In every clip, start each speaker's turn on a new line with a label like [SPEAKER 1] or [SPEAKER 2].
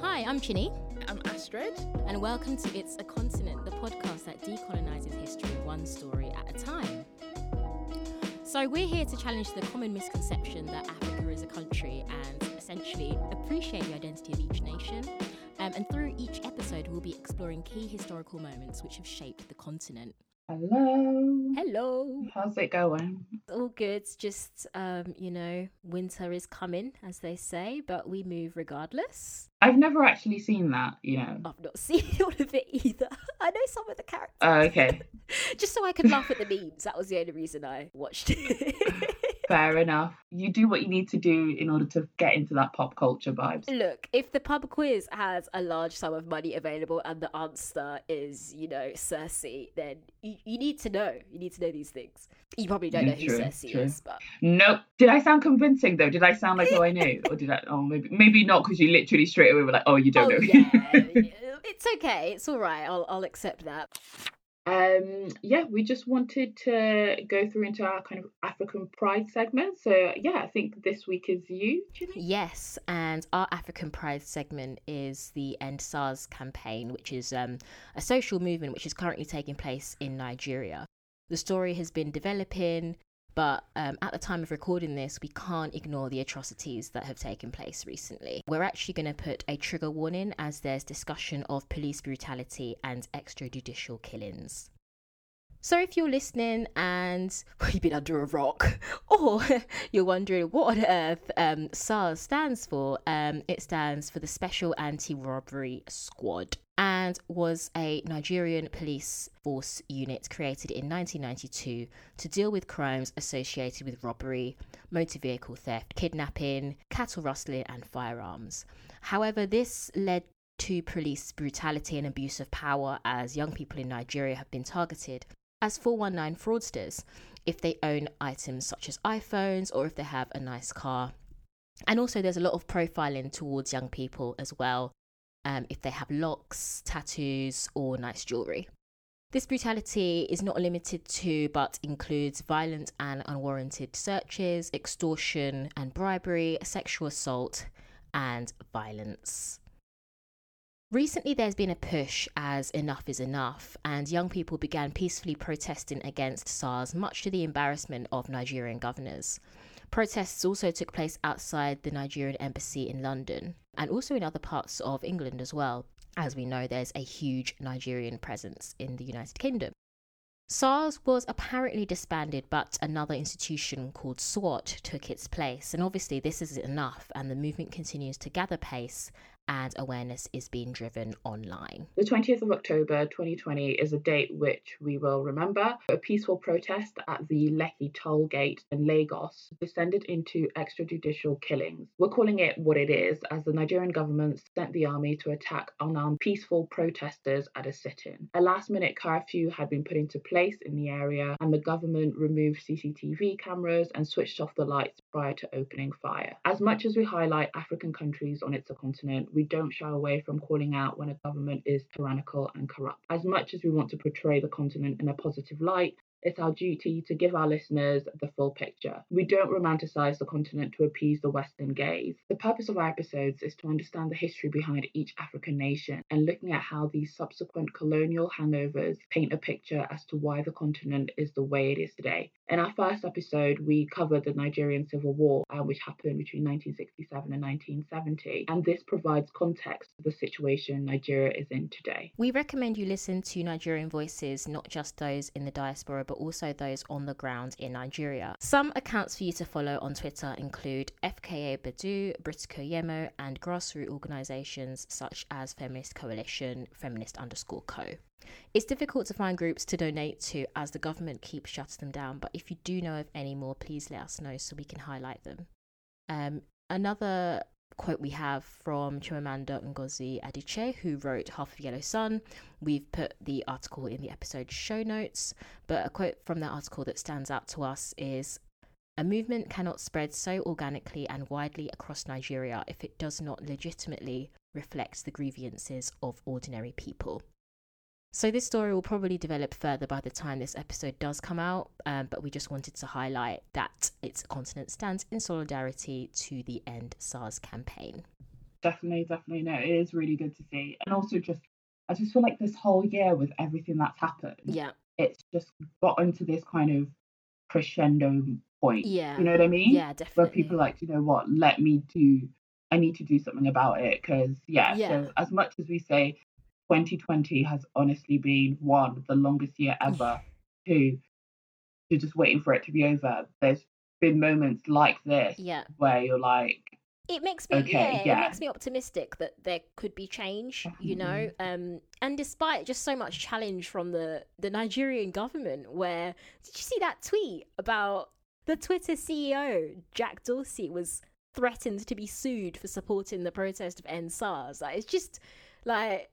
[SPEAKER 1] Hi, I'm Chinny,
[SPEAKER 2] I'm Astrid.
[SPEAKER 1] and welcome to It's a Continent, the podcast that decolonizes history one story at a time. So, we're here to challenge the common misconception that Africa is a country and essentially appreciate the identity of each nation. Um, and through each episode, we'll be exploring key historical moments which have shaped the continent.
[SPEAKER 2] Hello.
[SPEAKER 1] Hello!
[SPEAKER 2] How's it going?
[SPEAKER 1] All good, just, um, you know, winter is coming, as they say, but we move regardless.
[SPEAKER 2] I've never actually seen that, you know.
[SPEAKER 1] I've not seen all of it either. I know some of the characters.
[SPEAKER 2] Oh, okay.
[SPEAKER 1] Just so I could laugh at the memes. That was the only reason I watched it.
[SPEAKER 2] Fair enough. You do what you need to do in order to get into that pop culture vibes.
[SPEAKER 1] Look, if the pub quiz has a large sum of money available and the answer is, you know, Cersei, then you, you need to know. You need to know these things. You probably don't
[SPEAKER 2] Yeah,
[SPEAKER 1] know who Cersei
[SPEAKER 2] true.
[SPEAKER 1] is, but
[SPEAKER 2] Nope. Did I sound convincing though? Did I sound like oh I knew, or did I? Oh, maybe maybe not because you literally straight away were like, oh, you don't
[SPEAKER 1] oh
[SPEAKER 2] know.
[SPEAKER 1] yeah, it's okay. It's all right. I'll I'll accept that.
[SPEAKER 2] Um, yeah, we just wanted to go through into our kind of African pride segment. So yeah, I think this week is you.
[SPEAKER 1] Yes, and our African Pride segment is the End SARS campaign, which is um, a social movement which is currently taking place in Nigeria. The story has been developing, but um, at the time of recording this, we can't ignore the atrocities that have taken place recently. We're actually going to put a trigger warning as there's discussion of police brutality and extrajudicial killings. So, if you're listening and you've been under a rock, or you're wondering what on earth um, SARS stands for, um, it stands for the Special Anti Robbery Squad and was a Nigerian police force unit created in 1992 to deal with crimes associated with robbery, motor vehicle theft, kidnapping, cattle rustling, and firearms. However, this led to police brutality and abuse of power as young people in Nigeria have been targeted as 419 fraudsters if they own items such as iPhones or if they have a nice car. And also, there's a lot of profiling towards young people as well, um, if they have locks, tattoos, or nice jewellery. This brutality is not limited to, but includes violent and unwarranted searches, extortion and bribery, sexual assault, and violence. Recently, there's been a push as enough is enough, and young people began peacefully protesting against SARS, much to the embarrassment of Nigerian governors. Protests also took place outside the Nigerian embassy in London and also in other parts of England as well. As we know, there's a huge Nigerian presence in the United Kingdom. SARS was apparently disbanded, but another institution called SWAT took its place. And obviously, this isn't enough, and the movement continues to gather pace and awareness is being driven online.
[SPEAKER 2] The 20th of October 2020 is a date which we will remember. A peaceful protest at the Lekki toll gate in Lagos descended into extrajudicial killings. We're calling it what it is, as the Nigerian government sent the army to attack unarmed peaceful protesters at a sit in. A last minute curfew had been put into place in the area, and the government removed CCTV cameras and switched off the lights prior to opening fire. As much as we highlight African countries on its continent, we don't shy away from calling out when a government is tyrannical and corrupt. As much as we want to portray the continent in a positive light, it's our duty to give our listeners the full picture. We don't romanticize the continent to appease the Western gaze. The purpose of our episodes is to understand the history behind each African nation and looking at how these subsequent colonial hangovers paint a picture as to why the continent is the way it is today. In our first episode, we covered the Nigerian Civil War, uh, which happened between 1967 and 1970, and this provides context to the situation Nigeria is in today.
[SPEAKER 1] We recommend you listen to Nigerian voices, not just those in the diaspora, but also those on the ground in Nigeria. Some accounts for you to follow on Twitter include FK Abudu, Britiko Yemo, and grassroots organisations such as Feminist Coalition, Feminist underscore co. It's difficult to find groups to donate to as the government keeps shutting them down, but if you do know of any more, please let us know so we can highlight them. Um, another quote we have from Chimamanda Ngozi Adichie, who wrote Half of Yellow Sun. We've put the article in the episode show notes, but a quote from that article that stands out to us is a movement cannot spread so organically and widely across Nigeria if it does not legitimately reflect the grievances of ordinary people. So, this story will probably develop further by the time this episode does come out, um, but we just wanted to highlight that its continent stands in solidarity to the End SARS campaign.
[SPEAKER 2] definitely, definitely. No, it is really good to see. And also just I just feel like this whole year with everything that's happened,
[SPEAKER 1] Yeah.
[SPEAKER 2] it's just gotten to this kind of crescendo point.
[SPEAKER 1] Yeah.
[SPEAKER 2] You know what I mean?
[SPEAKER 1] Yeah, definitely.
[SPEAKER 2] Where people are like, you know what, let me do I need to do something about it because yeah,
[SPEAKER 1] Yeah.
[SPEAKER 2] so as much as we say 2020 has honestly been one the longest year ever, two you're just waiting for it to be over. There's been moments like this
[SPEAKER 1] Yeah.
[SPEAKER 2] where you're like,
[SPEAKER 1] It makes me
[SPEAKER 2] Okay,
[SPEAKER 1] yeah,
[SPEAKER 2] yeah.
[SPEAKER 1] it makes me optimistic that there could be change, you know. Um and despite just so much challenge from the the Nigerian government where did you see that tweet about the Twitter CEO Jack Dorsey was threatened to be sued for supporting the protest of End SARS. Like it's just like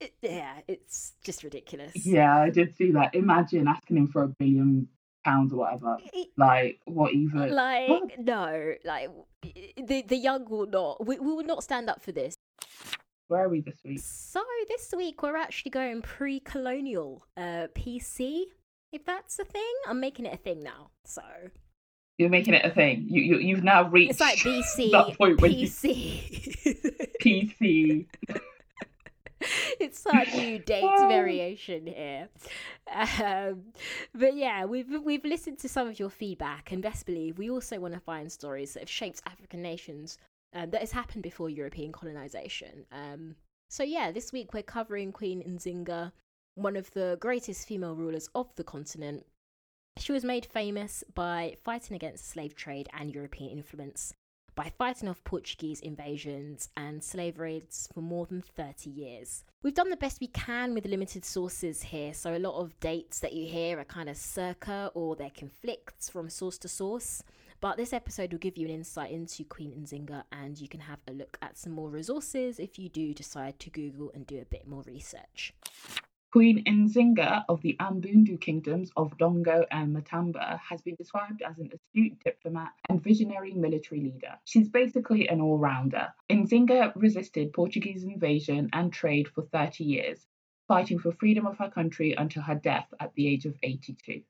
[SPEAKER 1] it, yeah, it's just ridiculous.
[SPEAKER 2] yeah, I did see that. Imagine asking him for a billion pounds or whatever. Like, what even?
[SPEAKER 1] like no, like the the young will not. We, we will not stand up for this.
[SPEAKER 2] Where are we this week?
[SPEAKER 1] So this week we're actually going pre-colonial uh, PC, if that's a thing. I'm making it a thing now. So
[SPEAKER 2] You're making it a thing. You, you you've now reached
[SPEAKER 1] it's like BC
[SPEAKER 2] that point when you
[SPEAKER 1] PC. It's our new date
[SPEAKER 2] Oh.
[SPEAKER 1] variation here. Um, but yeah, we've we've listened to some of your feedback, and best believe we also want to find stories that have shaped African nations um, that has happened before European colonization. Um, so yeah, this week we're covering Queen Nzinga, one of the greatest female rulers of the continent. She was made famous by fighting against the slave trade and European influence, by fighting off Portuguese invasions and slave raids for more than 30 years. We've done the best we can with limited sources here, so a lot of dates that you hear are kind of circa or they're conflicts from source to source. But this episode will give you an insight into Queen Nzinga, and you can have a look at some more resources if you do decide to Google and do a bit more research.
[SPEAKER 2] Queen Nzinga of the Ambundu kingdoms of Ndongo and Matamba has been described as an astute diplomat and visionary military leader. She's basically an all rounder. Nzinga resisted Portuguese invasion and trade for 30 years, fighting for freedom of her country until her death at the age of 82.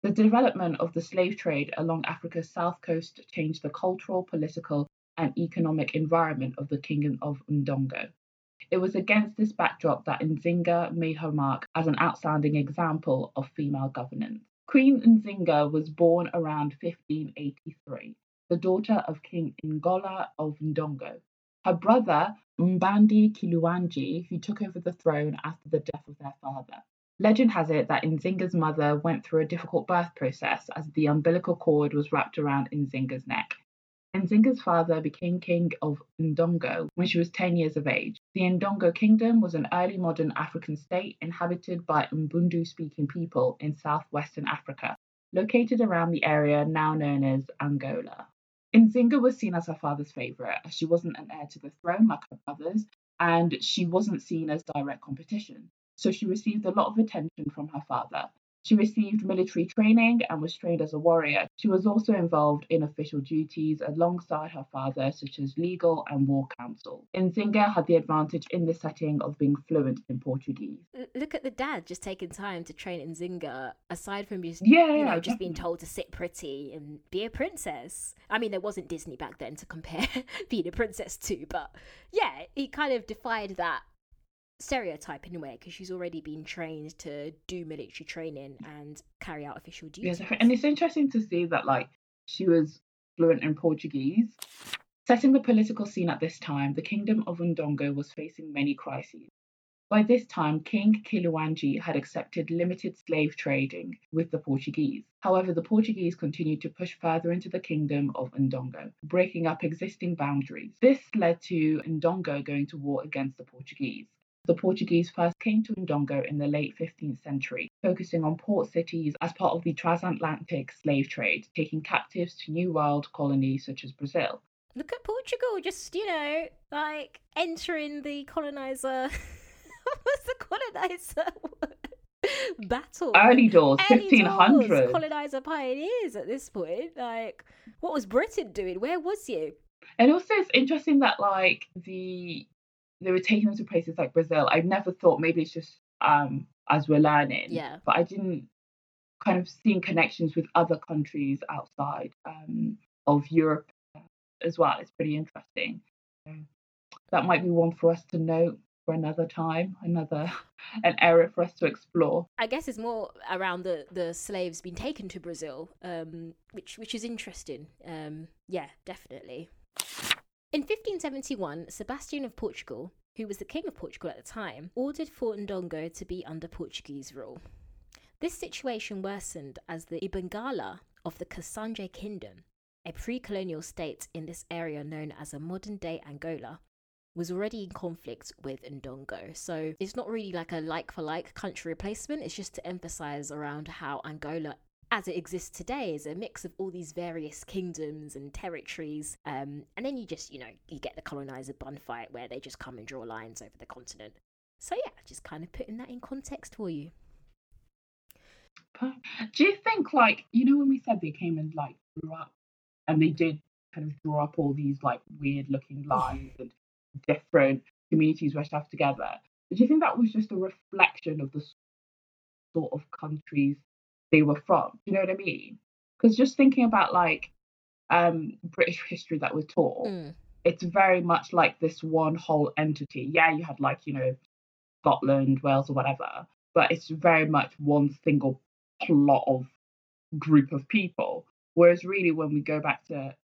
[SPEAKER 2] The development of the slave trade along Africa's south coast changed the cultural, political, and economic environment of the Kingdom of Ndongo. It was against this backdrop that Nzinga made her mark as an outstanding example of female governance. Queen Nzinga was born around 1583, the daughter of King Ngola of Ndongo. Her brother, Mbandi Kiluanji, who took over the throne after the death of their father. Legend has it that Nzinga's mother went through a difficult birth process as the umbilical cord was wrapped around Nzinga's neck. Nzinga's father became king of Ndongo when she was 10 years of age. The Ndongo kingdom was an early modern African state inhabited by Mbundu speaking people in southwestern Africa, located around the area now known as Angola. Nzinga was seen as her father's favourite, as she wasn't an heir to the throne like her brothers, and she wasn't seen as direct competition. So she received a lot of attention from her father. She received military training and was trained as a warrior. She was also involved in official duties alongside her father, such as legal and war counsel. Nzinga had the advantage in this setting of being fluent in Portuguese.
[SPEAKER 1] Look at the dad just taking time to train Nzinga, aside from just
[SPEAKER 2] Yeah,
[SPEAKER 1] you know
[SPEAKER 2] yeah,
[SPEAKER 1] just being told to sit pretty and be a princess. I mean, there wasn't Disney back then to compare being a princess to, but yeah, he kind of defied that stereotype in a way because she's already been trained to do military training and carry out official duties.
[SPEAKER 2] definitely. and it's interesting to see that like she was fluent in Portuguese. Setting the political scene at this time, the kingdom of Ndongo was facing many crises. By this time, King Kiluanji had accepted limited slave trading with the Portuguese. However, the Portuguese continued to push further into the kingdom of Ndongo, breaking up existing boundaries. This led to Ndongo going to war against the Portuguese. The Portuguese first came to Ndongo in the late 15th century, focusing on port cities as part of the transatlantic slave trade, taking captives to New World colonies such as Brazil.
[SPEAKER 1] Look at Portugal, just you know, like entering the colonizer. What's the colonizer battle?
[SPEAKER 2] Early doors,
[SPEAKER 1] fifteen
[SPEAKER 2] hundred.
[SPEAKER 1] colonizer pioneers at this point. Like, what was Britain doing? Where was you?
[SPEAKER 2] And also, it's interesting that like the they were taking them to places like Brazil. I've never thought maybe it's just um as we're learning.
[SPEAKER 1] Yeah.
[SPEAKER 2] But I didn't kind of seeing connections with other countries outside um of Europe uh, as well. It's pretty interesting. that might be one for us to note for another time, another an area for us to explore.
[SPEAKER 1] I guess it's more around the the slaves being taken to Brazil, um, which which is interesting. Um, yeah, definitely. In 1571, Sebastian of Portugal, who was the king of Portugal at the time, ordered Fort Ndongo to be under Portuguese rule. This situation worsened as the Imbangala of the Kasanje Kingdom, a pre colonial state in this area known as a modern day Angola, was already in conflict with Ndongo. So it's not really like a like for like country replacement, it's just to emphasize around how Angola as it exists today is a mix of all these various kingdoms and territories. Um, and then you just, you know, you get the colonizer bun fight where they just come and draw lines over the continent. So yeah, just kind of putting that in context for you.
[SPEAKER 2] Do you think, like, you know, when we said they came and like grew up and they did kind of draw up all these like weird looking lines and different communities were stuff together. Do you think that was just a reflection of the sort of countries they were from? Do you know what I mean? Because just thinking about like um, British history that we're taught, mm. it's very much like this one whole entity. Yeah, you had like, you know, Scotland, Wales, or whatever, but it's very much one single plot of group of people. Whereas really, when we go back to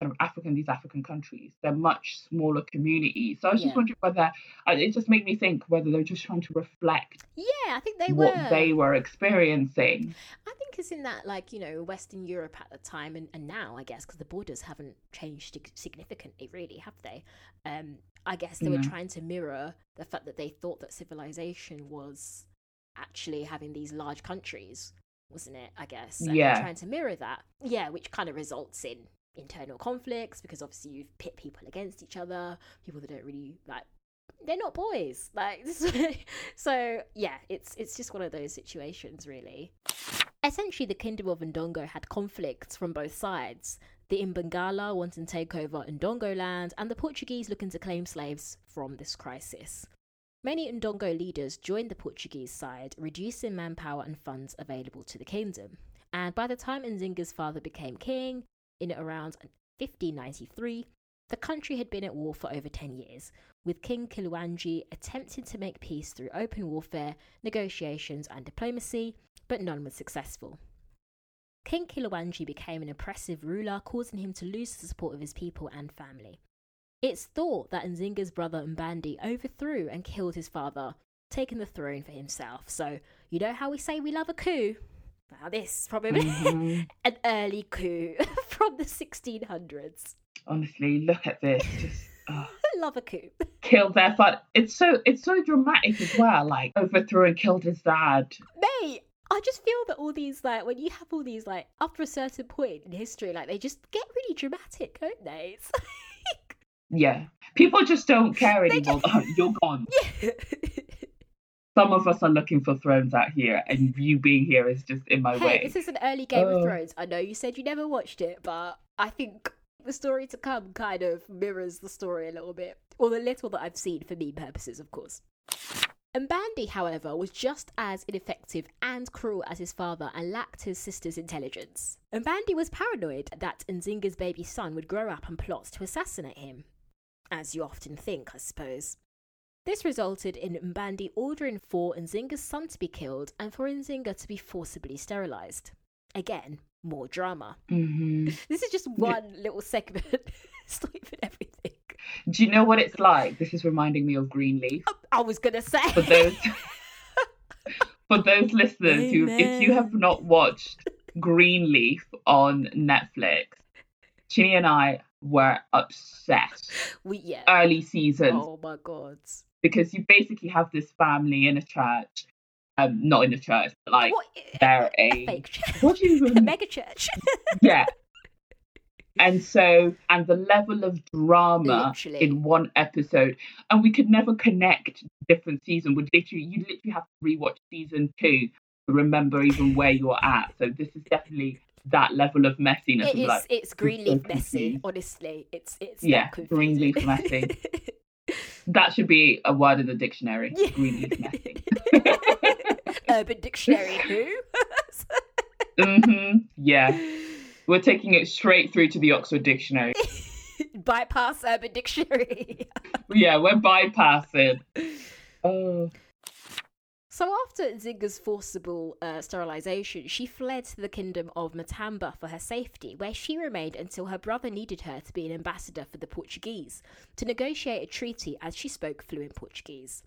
[SPEAKER 2] kind of African, these African countries, they're much smaller communities. So I was yeah. just wondering whether it just made me think whether they're just trying to reflect.
[SPEAKER 1] Yeah, I think they
[SPEAKER 2] what
[SPEAKER 1] were.
[SPEAKER 2] they were experiencing.
[SPEAKER 1] I think it's in that, like you know, Western Europe at the time and, and now, I guess, because the borders haven't changed significantly, really, have they? Um, I guess they were trying to mirror the fact that they thought that civilization was actually having these large countries wasn't it? I guess. And
[SPEAKER 2] yeah.
[SPEAKER 1] Trying to mirror that. Yeah, which kind of results in internal conflicts because obviously you've pit people against each other, people that don't really like they're not boys. Like so yeah, it's it's just one of those situations really. Essentially the kingdom of Ndongo had conflicts from both sides. The Imbangala wanting to take over Ndongo land and the Portuguese looking to claim slaves from this crisis. Many Ndongo leaders joined the Portuguese side, reducing manpower and funds available to the kingdom. And by the time Nzinga's father became king, in around 1593, the country had been at war for over 10 years, with King Kiluanji attempting to make peace through open warfare, negotiations, and diplomacy, but none was successful. King Kiluanji became an oppressive ruler, causing him to lose the support of his people and family. It's thought that Nzinga's brother Mbandi overthrew and killed his father, taking the throne for himself. So, you know how we say we love a coup? Now, this probably mm-hmm. an early coup from the 1600s.
[SPEAKER 2] Honestly, look at this. Just,
[SPEAKER 1] oh. love a coup.
[SPEAKER 2] Killed their father. It's so it's so dramatic as well. Like overthrew and killed his dad.
[SPEAKER 1] Mate, I just feel that all these like when you have all these like after a certain point in history, like they just get really dramatic, don't they?
[SPEAKER 2] Like... Yeah, people just don't care anymore. You're gone. Yeah some of us are looking for thrones out here, and you being here is just in my
[SPEAKER 1] hey,
[SPEAKER 2] way.
[SPEAKER 1] This is an early Game of oh. Thrones. I know you said you never watched it, but I think the story to come kind of mirrors the story a little bit, or the little that I've seen for me purposes, of course. Mbandi, however, was just as ineffective and cruel as his father and lacked his sister's intelligence. Mbandi was paranoid that Nzinga's baby son would grow up and plot to assassinate him. As you often think, I suppose. This resulted in Mbandi ordering for Nzinga's son to be killed and for Nzinga to be forcibly sterilised. Again, more drama.
[SPEAKER 2] Mm-hmm.
[SPEAKER 1] This is just one little segment. it's not even everything.
[SPEAKER 2] Do you know what it's like? This is reminding me of Greenleaf.
[SPEAKER 1] I was gonna say
[SPEAKER 2] for those for those listeners Amen. who, if you have not watched Greenleaf on Netflix, Chinny and I were obsessed.
[SPEAKER 1] We yeah.
[SPEAKER 2] Early seasons.
[SPEAKER 1] Oh my god
[SPEAKER 2] because you basically have this family in a church um, not in a church, but like what, they're a,
[SPEAKER 1] a fake church.
[SPEAKER 2] What do you
[SPEAKER 1] a mega church?
[SPEAKER 2] yeah. And so, and the level of drama literally. in one episode, and we could never connect different season. Would literally, you literally have to rewatch season two to remember even where you're at. So this is definitely that level of messiness.
[SPEAKER 1] It is. Like, it's Greenleaf messy. Honestly, it's it's
[SPEAKER 2] yeah, Greenleaf messy. That should be a word in the dictionary. Greenleaf messy.
[SPEAKER 1] Urban Dictionary, who?
[SPEAKER 2] mm-hmm. Yeah. We're taking it straight through to the Oxford Dictionary.
[SPEAKER 1] bypass Urban Dictionary.
[SPEAKER 2] yeah, we're bypassing. Oh.
[SPEAKER 1] So after Nzinga's forcible uh, sterilization, she fled to the kingdom of Matamba for her safety, where she remained until her brother needed her to be an ambassador for the Portuguese to negotiate a treaty as she spoke fluent Portuguese.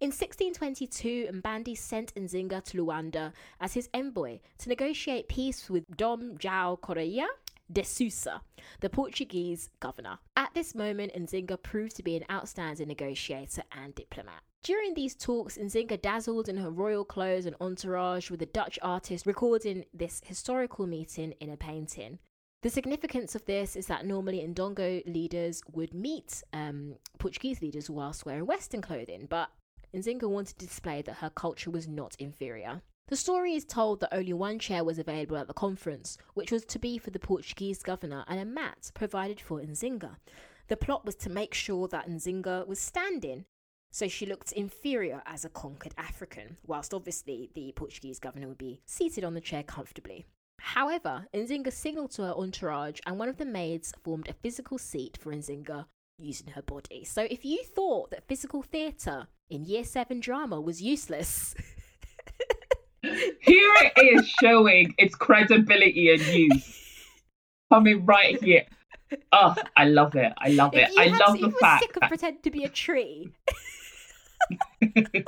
[SPEAKER 1] In 1622, Mbandi sent Nzinga to Luanda as his envoy to negotiate peace with Dom João Correia de Sousa, the Portuguese governor. At this moment, Nzinga proved to be an outstanding negotiator and diplomat. During these talks, Nzinga dazzled in her royal clothes and entourage with a Dutch artist recording this historical meeting in a painting. The significance of this is that normally Ndongo leaders would meet um, Portuguese leaders whilst wearing Western clothing, but Nzinga wanted to display that her culture was not inferior. The story is told that only one chair was available at the conference, which was to be for the Portuguese governor, and a mat provided for Nzinga. The plot was to make sure that Nzinga was standing so she looked inferior as a conquered African, whilst obviously the Portuguese governor would be seated on the chair comfortably. However, Nzinga signalled to her entourage, and one of the maids formed a physical seat for Nzinga using her body. So if you thought that physical theatre in year seven drama was useless,
[SPEAKER 2] here it is showing its credibility and use. Coming right here. Oh, I love it. I love it. I love the fact.
[SPEAKER 1] Sick of pretend to be a tree.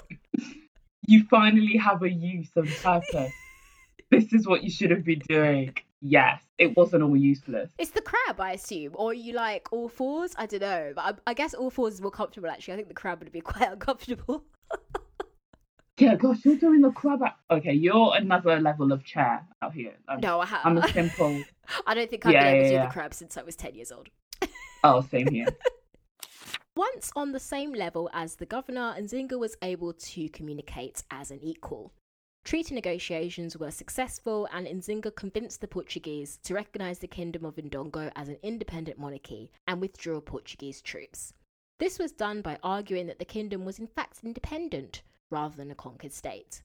[SPEAKER 2] you finally have a use and purpose. this is what you should have been doing. Yes, it wasn't all useless.
[SPEAKER 1] It's the crab, I assume, or you like all fours. I don't know, but I, I guess all fours is more comfortable. Actually, I think the crab would be quite uncomfortable.
[SPEAKER 2] yeah, gosh, you're doing the crab. At... Okay, you're another level of chair out here. I'm,
[SPEAKER 1] no, I have.
[SPEAKER 2] I'm a simple.
[SPEAKER 1] I don't think I've yeah, been able yeah, to do the crab since I was ten years old.
[SPEAKER 2] oh, same here.
[SPEAKER 1] Once on the same level as the governor, Nzinga was able to communicate as an equal. Treaty negotiations were successful, and Nzinga convinced the Portuguese to recognise the Kingdom of Ndongo as an independent monarchy and withdraw Portuguese troops. This was done by arguing that the kingdom was in fact independent rather than a conquered state.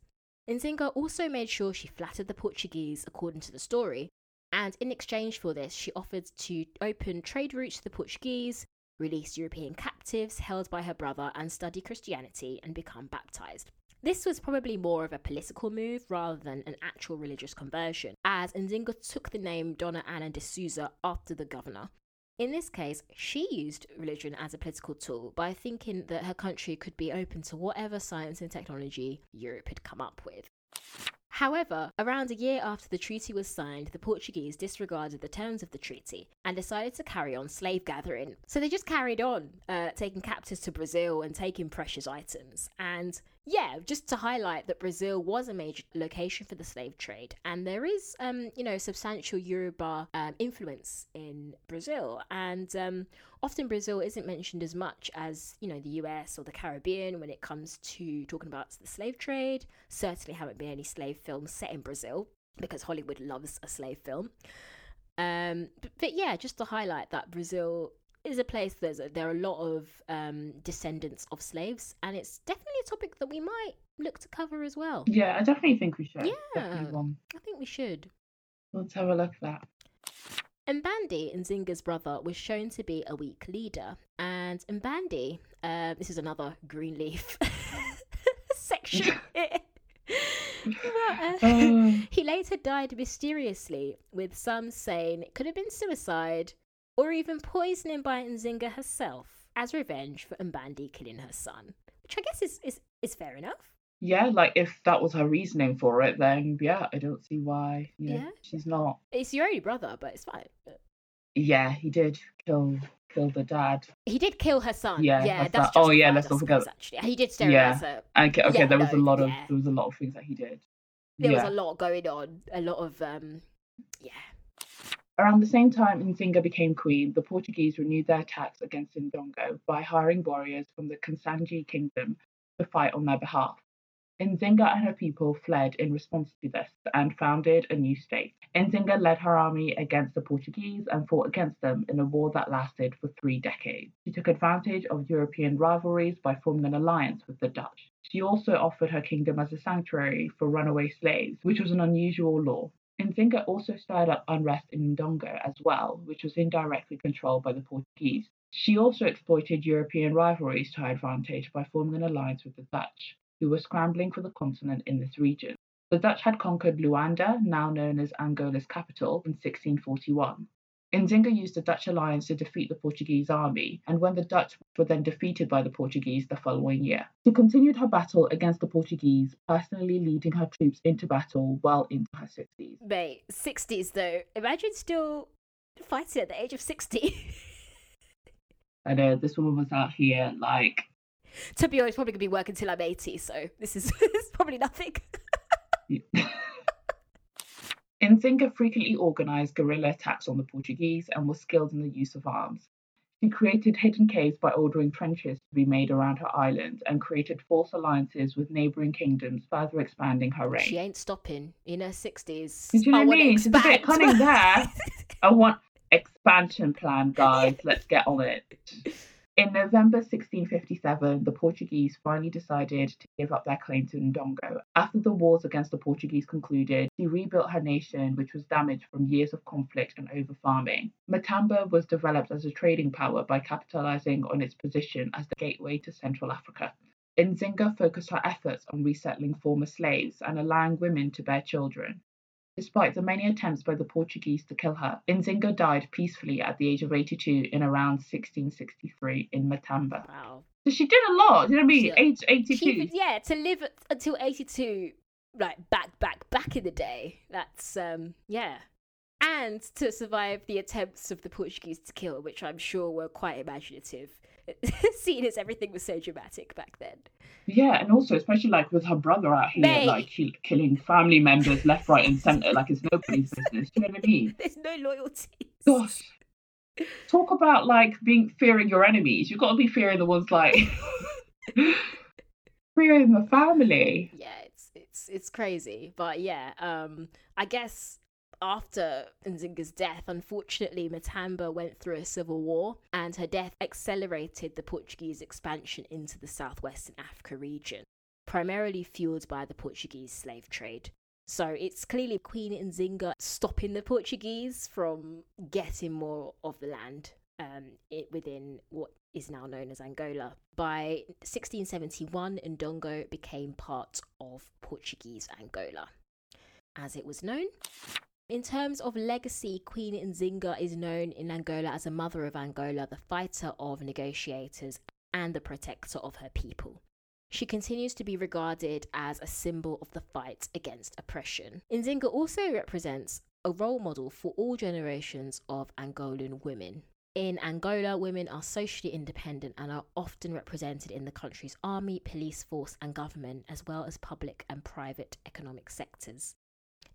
[SPEAKER 1] Nzinga also made sure she flattered the Portuguese according to the story, and in exchange for this, she offered to open trade routes to the Portuguese, release European captives held by her brother, and study Christianity and become baptized. This was probably more of a political move rather than an actual religious conversion, as Nzinga took the name Dona Ana de Sousa after the governor. In this case, she used religion as a political tool by thinking that her country could be open to whatever science and technology Europe had come up with. However, around a year after the treaty was signed, the Portuguese disregarded the terms of the treaty and decided to carry on slave gathering. So they just carried on, uh, taking captives to Brazil and taking precious items. And yeah, just to highlight that Brazil was a major location for the slave trade, and there is, um, you know, substantial Yoruba um, influence in Brazil, and um, often Brazil isn't mentioned as much as you know the US or the Caribbean when it comes to talking about the slave trade. Certainly, haven't been any slave films set in Brazil because Hollywood loves a slave film. Um, but, but yeah, just to highlight that Brazil is a place there's a, there are a lot of um, descendants of slaves, and it's definitely a topic that we might look to cover as well.
[SPEAKER 2] Yeah, I definitely think we should.
[SPEAKER 1] Yeah, I think we should.
[SPEAKER 2] Let's have a look at that.
[SPEAKER 1] Mbandi, Nzinga's brother, was shown to be a weak leader, and Mbandi, uh, this is another Greenleaf section. uh, he later died mysteriously, with some saying it could have been suicide or even poisoning by Nzinga herself as revenge for Mbandi killing her son, which I guess is, is, is fair enough.
[SPEAKER 2] Yeah, like if that was her reasoning for it, then yeah, I don't see why. You know, yeah, she's not.
[SPEAKER 1] It's your only brother, but it's fine.
[SPEAKER 2] Yeah, he did kill kill the dad.
[SPEAKER 1] He did kill her son. Yeah, yeah. That's, that's
[SPEAKER 2] that. oh yeah, let's not forget.
[SPEAKER 1] Actually, he did sterilize
[SPEAKER 2] yeah. her. Okay, okay. Yeah, there was no, a lot of yeah. there was a lot of things that he did.
[SPEAKER 1] There was a lot going on. A lot of um, yeah.
[SPEAKER 2] Around the same time Nzinga became queen, the Portuguese renewed their attacks against Ndongo by hiring warriors from the Kasanji kingdom to fight on their behalf. Nzinga and her people fled in response to this and founded a new state. Nzinga led her army against the Portuguese and fought against them in a war that lasted for three decades. She took advantage of European rivalries by forming an alliance with the Dutch. She also offered her kingdom as a sanctuary for runaway slaves, which was an unusual law. Nzinga also stirred up unrest in Ndongo as well, which was indirectly controlled by the Portuguese. She also exploited European rivalries to her advantage by forming an alliance with the Dutch, who were scrambling for the continent in this region. The Dutch had conquered Luanda, now known as Angola's capital, in 1641. Nzinga used the Dutch alliance to defeat the Portuguese army, and when the Dutch were then defeated by the Portuguese the following year. She continued her battle against the Portuguese, personally leading her troops into battle well into her 60s.
[SPEAKER 1] Mate, 60s though. Imagine still fighting at the age of 60.
[SPEAKER 2] I know this woman was out here like.
[SPEAKER 1] To be honest, probably gonna be working till I'm 80, so this is, this is probably nothing.
[SPEAKER 2] Nzinga frequently organised guerrilla attacks on the Portuguese and was skilled in the use of arms. She created hidden caves by ordering trenches to be made around her island and created false alliances with neighbouring kingdoms, further expanding her reign.
[SPEAKER 1] She ain't stopping in her 60s.
[SPEAKER 2] Do you know
[SPEAKER 1] I
[SPEAKER 2] what I mean? She's a bit cunning there. I want expansion plan, guys. Let's get on it. In November 1657, the Portuguese finally decided to give up their claim to Ndongo. After the wars against the Portuguese concluded, she rebuilt her nation, which was damaged from years of conflict and overfarming. Matamba was developed as a trading power by capitalizing on its position as the gateway to Central Africa. Nzinga focused her efforts on resettling former slaves and allowing women to bear children. Despite the many attempts by the Portuguese to kill her, Nzinga died peacefully at the age of 82 in around 1663 in Matamba.
[SPEAKER 1] Wow.
[SPEAKER 2] So she did a lot. You know what I mean? Age 82.
[SPEAKER 1] She, yeah, to live until 82, like back, back, back in the day. That's, um, yeah. And to survive the attempts of the Portuguese to kill, which I'm sure were quite imaginative, seeing as everything was so dramatic back then.
[SPEAKER 2] Yeah, and also especially like with her brother out here,
[SPEAKER 1] Mate.
[SPEAKER 2] like kill, killing family members left, right, and centre, like it's nobody's business. Do you know what I mean?
[SPEAKER 1] There's no loyalty.
[SPEAKER 2] Gosh, talk about like being fearing your enemies. You've got to be fearing the ones like fearing the family.
[SPEAKER 1] yeah it's it's it's crazy but yeah um i guess after Nzinga's death, unfortunately, Matamba went through a civil war, and her death accelerated the Portuguese expansion into the southwestern Africa region, primarily fueled by the Portuguese slave trade. So it's clearly Queen Nzinga stopping the Portuguese from getting more of the land um, it, within what is now known as Angola. By 1671, Ndongo became part of Portuguese Angola, as it was known. In terms of legacy, Queen Nzinga is known in Angola as a mother of Angola, the fighter of negotiators, and the protector of her people. She continues to be regarded as a symbol of the fight against oppression. Nzinga also represents a role model for all generations of Angolan women. In Angola, women are socially independent and are often represented in the country's army, police force, and government, as well as public and private economic sectors.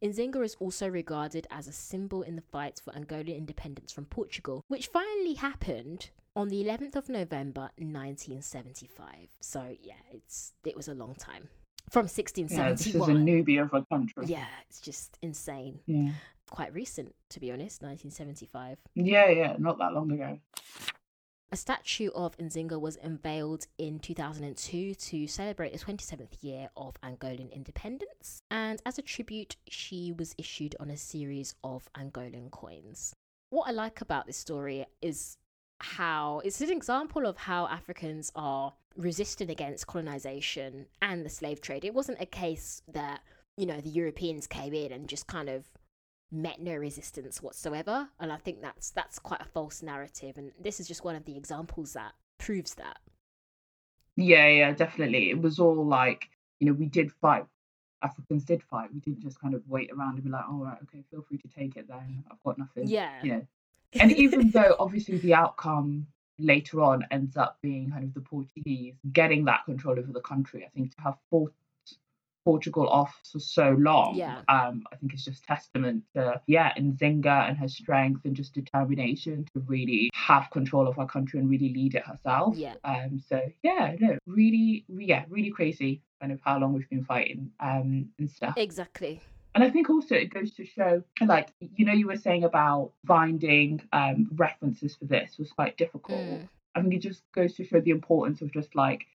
[SPEAKER 1] Nzinga is also regarded as a symbol in the fights for Angolan independence from Portugal, which finally happened on the 11th of November 1975. So yeah, it's it was a long time. From
[SPEAKER 2] Yeah, this is a newbie of a country.
[SPEAKER 1] Yeah, it's just insane.
[SPEAKER 2] Yeah.
[SPEAKER 1] Quite recent, to be honest, 1975.
[SPEAKER 2] Yeah, yeah, not that long ago.
[SPEAKER 1] A statue of Nzinga was unveiled in 2002 to celebrate the 27th year of Angolan independence, and as a tribute, she was issued on a series of Angolan coins. What I like about this story is how it's an example of how Africans are resisting against colonization and the slave trade. It wasn't a case that, you know, the Europeans came in and just kind of met no resistance whatsoever and i think that's that's quite a false narrative and this is just one of the examples that proves that
[SPEAKER 2] Yeah, yeah, definitely. It was all like, you know, we did fight. Africans did fight. We didn't just kind of wait around and be like, all right, okay, feel free to take it then. I've got nothing.
[SPEAKER 1] yeah
[SPEAKER 2] You know. And even though obviously the outcome later on ends up being kind of the Portuguese getting that control over the country, I think to have fought Portugal off for so long,
[SPEAKER 1] Yeah.
[SPEAKER 2] um, I think it's just testament to yeah, Nzinga and her strength and just determination to really have control of our country and really lead it herself.
[SPEAKER 1] yeah
[SPEAKER 2] Um, so yeah, no, really, re- yeah, really crazy kind of how long we've been fighting um and stuff.
[SPEAKER 1] exactly
[SPEAKER 2] And I think also it goes to show, like, you know, you were saying about finding um, references for this was quite difficult.
[SPEAKER 1] Mm,
[SPEAKER 2] I think it just goes to show the importance of just like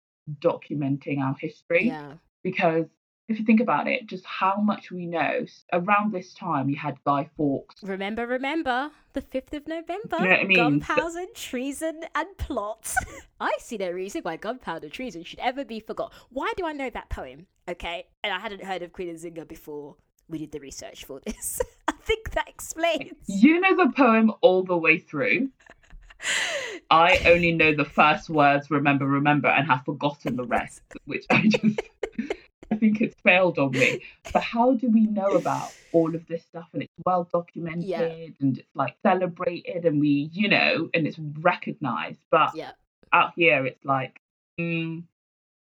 [SPEAKER 2] documenting our history
[SPEAKER 1] yeah
[SPEAKER 2] because if you think about it, just how much we know. Around this time, you had Guy Fawkes.
[SPEAKER 1] Remember, remember, the 5th of November.
[SPEAKER 2] You know what I mean?
[SPEAKER 1] Gunpowder, treason, and plot. I see no reason why gunpowder treason should ever be forgot. Why do I know that poem? Okay, and I hadn't heard of Queen Nzinga before we did the research for this. I think that explains.
[SPEAKER 2] You know the poem all the way through. I only know the first words, remember, remember, and have forgotten the rest, which I just. Think it's failed on me. But how do we know about all of this stuff? And it's well documented
[SPEAKER 1] Yeah.
[SPEAKER 2] and it's like celebrated and we, you know, and it's recognized. But
[SPEAKER 1] Yeah,
[SPEAKER 2] out here, it's like, mm,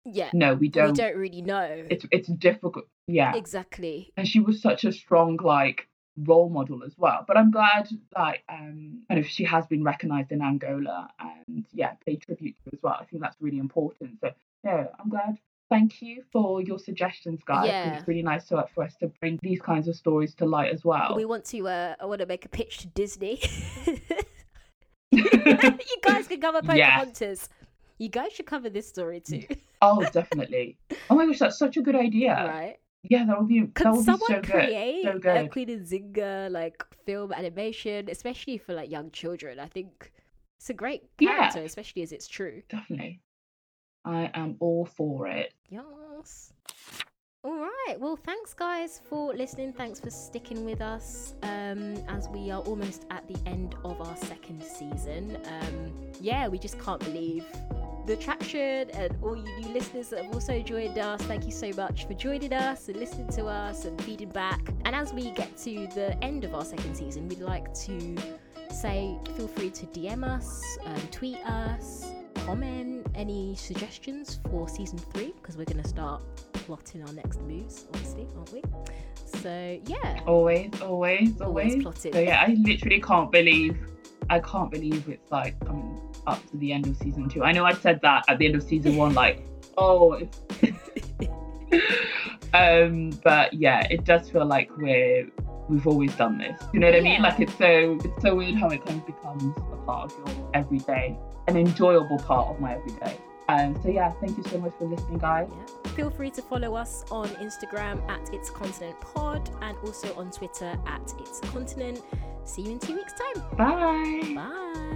[SPEAKER 1] yeah.
[SPEAKER 2] no, we don't.
[SPEAKER 1] we don't really know.
[SPEAKER 2] It's it's difficult. Yeah.
[SPEAKER 1] Exactly.
[SPEAKER 2] and she was such a strong like role model as well. But I'm glad like um kind of she has been recognised in Angola and yeah, pay tribute to as well. I think that's really important. So yeah, I'm glad. Thank you for your suggestions, guys.
[SPEAKER 1] Yeah.
[SPEAKER 2] It's really nice to, for us to bring these kinds of stories to light as well.
[SPEAKER 1] We want to. Uh, I want to make a pitch to Disney. you guys can cover
[SPEAKER 2] Yes.
[SPEAKER 1] Pocahontas. You guys should cover this story too,
[SPEAKER 2] oh, definitely. Oh my gosh, that's such a good idea.
[SPEAKER 1] right?
[SPEAKER 2] Yeah, that would be that
[SPEAKER 1] Could
[SPEAKER 2] would be
[SPEAKER 1] someone
[SPEAKER 2] so good.
[SPEAKER 1] create
[SPEAKER 2] So
[SPEAKER 1] a
[SPEAKER 2] good.
[SPEAKER 1] Queen Nzinga like film animation, especially for like young children? I think it's a great
[SPEAKER 2] Yeah.
[SPEAKER 1] character, especially as it's true.
[SPEAKER 2] Definitely. I am all for it.
[SPEAKER 1] Yes. All right. Well, thanks guys for listening. Thanks for sticking with us um, as we are almost at the end of our second season. Um, yeah, we just can't believe the traction and all you new listeners that have also joined us. Thank you so much for joining us and listening to us and feeding back. And as we get to the end of our second season, we'd like to say feel free to DM us, um, tweet us, comment any suggestions for season three because we're going to start plotting our next moves, obviously, aren't we? So yeah,
[SPEAKER 2] Always, always,
[SPEAKER 1] always
[SPEAKER 2] always.
[SPEAKER 1] plotting.
[SPEAKER 2] So yeah, I literally can't believe I can't believe it's like coming up to the end of season two. I know I said that at the end of season one, like, oh um but yeah, it does feel like we're we've always done this. You know what I mean? Like it's so it's so weird how it kind of becomes a part of your everyday, an enjoyable part of my everyday. Um so yeah, thank you so much for listening guys.
[SPEAKER 1] Yeah. Feel free to follow us on Instagram at It's Continent Pod and also on Twitter at It's Continent. See you in two weeks' time.
[SPEAKER 2] Bye.
[SPEAKER 1] Bye.